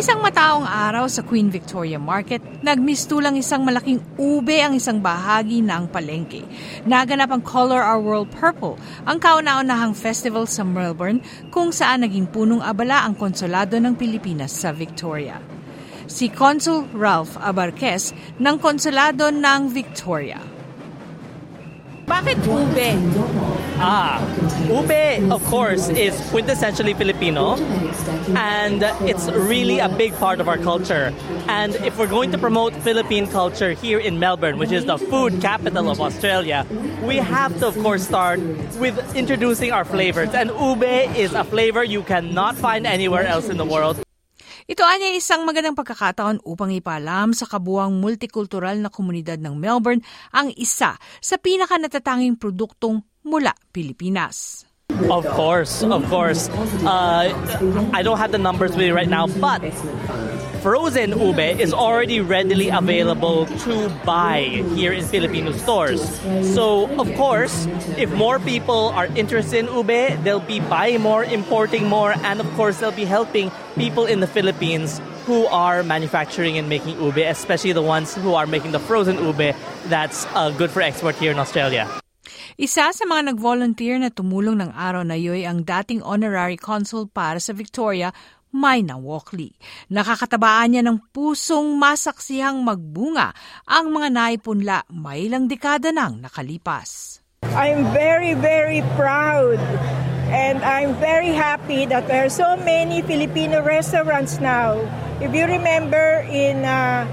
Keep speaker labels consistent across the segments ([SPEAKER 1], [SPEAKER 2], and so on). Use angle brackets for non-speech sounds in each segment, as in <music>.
[SPEAKER 1] Isang mataong araw sa Queen Victoria Market, nagmistulang isang malaking ube ang isang bahagi ng palengke. Naganap ang Color Our World Purple, ang kauna-unahang festival sa Melbourne kung saan naging punong abala ang konsulado ng Pilipinas sa Victoria. Si Consul Ralph Abarquez ng konsulado ng Victoria. Bakit ube?
[SPEAKER 2] Ah, ube, of course, is quintessentially Filipino, and it's really a big part of our culture. And if we're going to promote Philippine culture here in Melbourne, which is the food capital of Australia, we have to, of course, start with introducing our flavors. And ube is a flavor you cannot find anywhere else in the world.
[SPEAKER 1] Ito ay isang magandang pagkakataon upang ipalam sa kabuang multikultural na komunidad ng Melbourne ang isa sa pinakanatatanging produktong mula Pilipinas.
[SPEAKER 2] Of course, of course. Uh, I don't have the numbers with me right now, but frozen ube is already readily available to buy here in Filipino stores. So, of course, if more people are interested in ube, they'll be buying more, importing more, and of course, they'll be helping people in the Philippines who are manufacturing and making ube, especially the ones who are making the frozen ube that's uh, good for export here in Australia.
[SPEAKER 1] Isa sa mga nag-volunteer na tumulong ng araw na yoy ang dating honorary consul para sa Victoria, Mayna Walkley. Nakakatabaan niya ng pusong masaksihang magbunga ang mga naipunla may ilang dekada nang nakalipas.
[SPEAKER 3] I'm very, very proud and I'm very happy that there are so many Filipino restaurants now. If you remember in uh,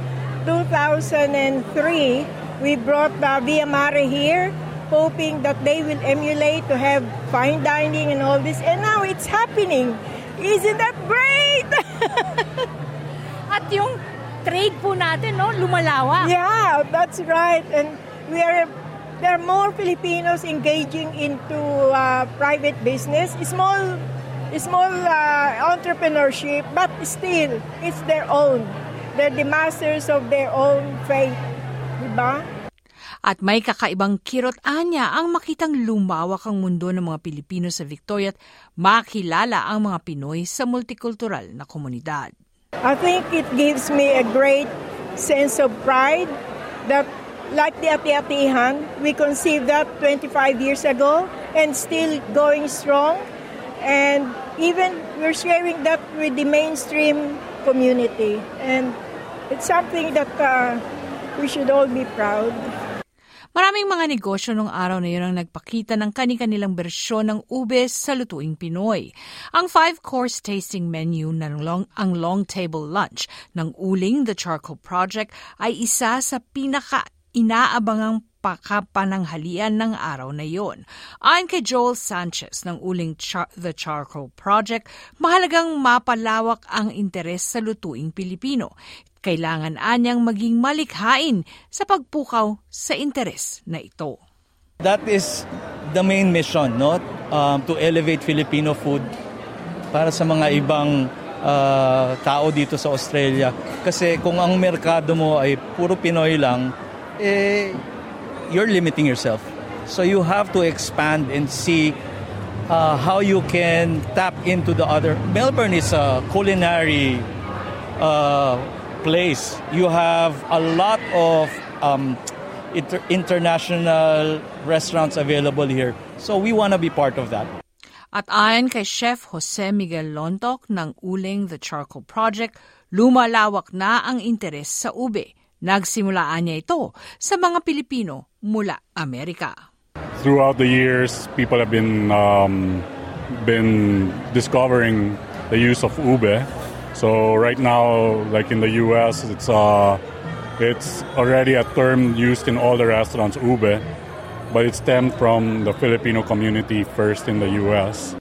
[SPEAKER 3] 2003, we brought uh, Via Mare here hoping that they will emulate to have fine dining and all this and now it's happening. Isn't that great? <laughs>
[SPEAKER 1] At yung trade po natin, no, lumalawak.
[SPEAKER 3] Yeah, that's right. And we are there are more Filipinos engaging into uh, private business, small small uh, entrepreneurship, but still it's their own. They're the masters of their own fate. Diba?
[SPEAKER 1] At may kakaibang kirot anya ang makitang lumawak ang mundo ng mga Pilipino sa Victoria at makilala ang mga Pinoy sa multikultural na komunidad.
[SPEAKER 3] I think it gives me a great sense of pride that like the Ati-Atihan, we conceived that 25 years ago and still going strong. And even we're sharing that with the mainstream community. And it's something that uh, we should all be proud.
[SPEAKER 1] Maraming mga negosyo nung araw na yun ang nagpakita ng kani-kanilang bersyon ng ube sa lutuing Pinoy. Ang five-course tasting menu ng long, ang long table lunch ng Uling The Charcoal Project ay isa sa pinaka inaabangang pakapananghalian ng araw na yon. Ayon kay Joel Sanchez ng Uling Char- The Charcoal Project, mahalagang mapalawak ang interes sa lutuing Pilipino. Kailangan anyang maging malikhain sa pagpukaw sa interes na ito.
[SPEAKER 4] That is the main mission, no? Um, to elevate Filipino food para sa mga ibang uh, tao dito sa Australia. Kasi kung ang merkado mo ay puro Pinoy lang, eh, you're limiting yourself. So you have to expand and see uh, how you can tap into the other. Melbourne is a culinary uh, place. You have a lot of um, inter- international restaurants available here. So we want to be part of that.
[SPEAKER 1] At ayon kay Chef Jose Miguel Lontok ng Uling The Charcoal Project, lumalawak na ang interes sa ube. Nagsimulaan niya ito sa mga Pilipino mula Amerika.
[SPEAKER 5] Throughout the years, people have been um, been discovering the use of ube. So right now, like in the U.S., it's uh, it's already a term used in all the restaurants, ube, but it stemmed from the Filipino community first in the U.S.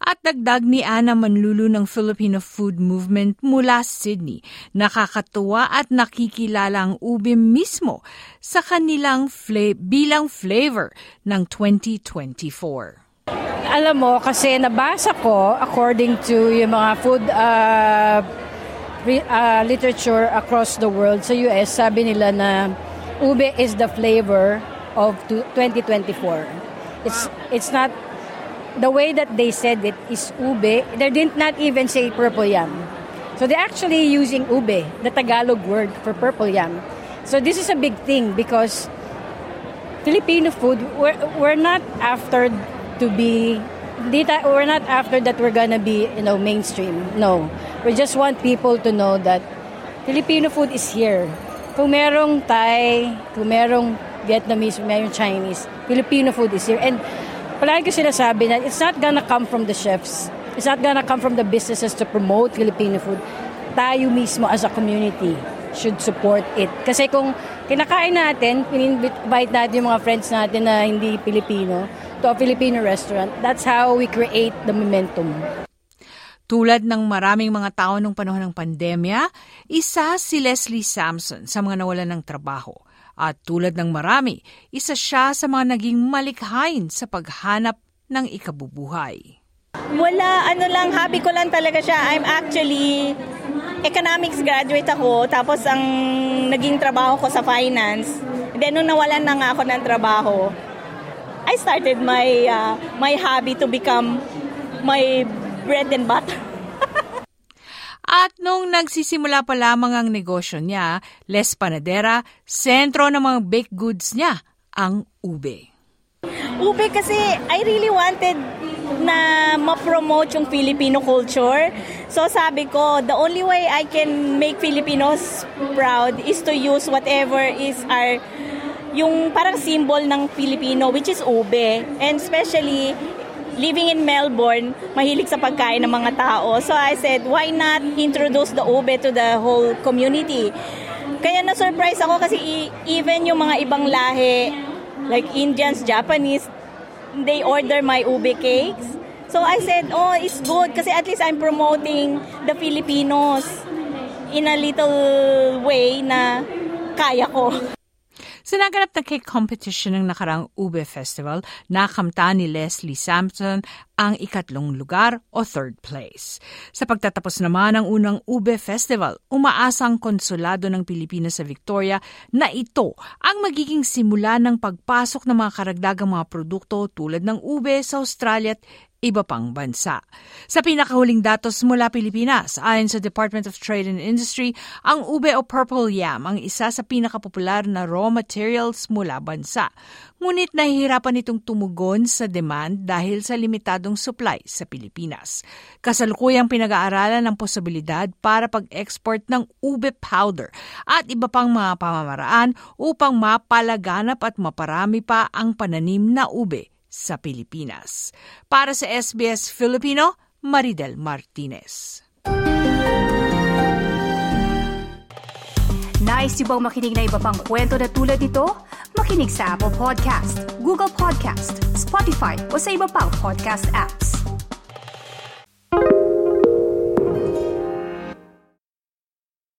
[SPEAKER 1] At dagdag ni Ana Manlulu ng Filipino Food Movement mula Sydney, nakakatuwa at nakikilala ang ube mismo sa kanilang fla- bilang flavor ng 2024.
[SPEAKER 6] Alam mo, kasi nabasa ko, according to yung mga food uh, re, uh, literature across the world, sa US, sabi nila na ube is the flavor of 2024. It's, it's not, the way that they said it is ube, they did not even say purple yam. So they're actually using ube, the Tagalog word for purple yam. So this is a big thing because Filipino food, we're, we're not after to be, we're not after that we're gonna be, you know, mainstream. No. We just want people to know that Filipino food is here. Kung merong Thai, kung merong Vietnamese, merong Chinese, Filipino food is here. And palagi ko sinasabi na it's not gonna come from the chefs It's not gonna come from the businesses to promote Filipino food. Tayo mismo as a community should support it. Kasi kung kinakain natin, invite natin yung mga friends natin na hindi Pilipino to a Filipino restaurant, that's how we create the momentum.
[SPEAKER 1] Tulad ng maraming mga tao nung panahon ng pandemya, isa si Leslie Sampson sa mga nawalan ng trabaho. At tulad ng marami, isa siya sa mga naging malikhain sa paghanap ng ikabubuhay.
[SPEAKER 7] Wala, ano lang, hobby ko lang talaga siya. I'm actually economics graduate ako, tapos ang naging trabaho ko sa finance. Then nung nawalan na nga ako ng trabaho, I started my uh, my hobby to become my bread and butter. <laughs>
[SPEAKER 1] At nung nagsisimula pa lamang ang negosyo niya, Les Panadera, sentro ng mga baked goods niya, ang ube.
[SPEAKER 7] Ube kasi I really wanted na ma-promote yung Filipino culture. So sabi ko, the only way I can make Filipinos proud is to use whatever is our yung parang symbol ng Filipino which is ube. And especially living in Melbourne, mahilig sa pagkain ng mga tao. So I said, why not introduce the ube to the whole community? Kaya na-surprise ako kasi even yung mga ibang lahi, like Indians, Japanese, they order my ube cakes. So I said, oh, it's good kasi at least I'm promoting the Filipinos in a little way na kaya ko. <laughs>
[SPEAKER 1] Sa naganap na cake competition ng nakarang Ube Festival, nakamta ni Leslie Sampson ang ikatlong lugar o third place. Sa pagtatapos naman ng unang Ube Festival, umaasang konsulado ng Pilipinas sa Victoria na ito ang magiging simula ng pagpasok ng mga karagdagang mga produkto tulad ng ube sa Australia at iba pang bansa. Sa pinakahuling datos mula Pilipinas, ayon sa Department of Trade and Industry, ang ube o purple yam ang isa sa pinakapopular na raw materials mula bansa. Ngunit nahihirapan itong tumugon sa demand dahil sa limitadong supply sa Pilipinas. Kasalukuyang pinag-aaralan ng posibilidad para pag-export ng ube powder at iba pang mga pamamaraan upang mapalaganap at maparami pa ang pananim na ube sa Pilipinas. Para sa SBS Filipino, Maridel Martinez.
[SPEAKER 8] Nice yung bang makinig na iba pang kwento na tulad ito? Makinig sa Apple Podcast, Google Podcast, Spotify o sa iba pang podcast apps.